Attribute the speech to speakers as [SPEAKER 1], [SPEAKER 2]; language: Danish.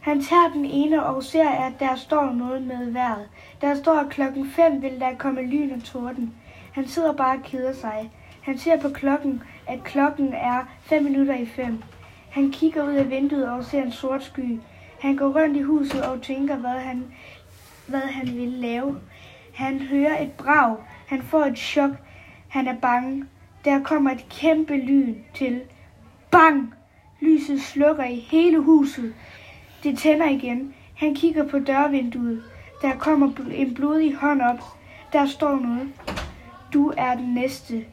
[SPEAKER 1] Han tager den ene og ser, at der står noget med vejret. Der står, at klokken 5 vil der komme lyn og torden. Han sidder bare og keder sig. Han ser på klokken, at klokken er 5 minutter i 5. Han kigger ud af vinduet og ser en sort sky. Han går rundt i huset og tænker, hvad han, hvad han vil lave. Han hører et brag. Han får et chok. Han er bange. Der kommer et kæmpe lyn til. Bang! Lyset slukker i hele huset. Det tænder igen. Han kigger på dørvinduet. Der kommer en blodig hånd op. Der står noget. Du er den næste.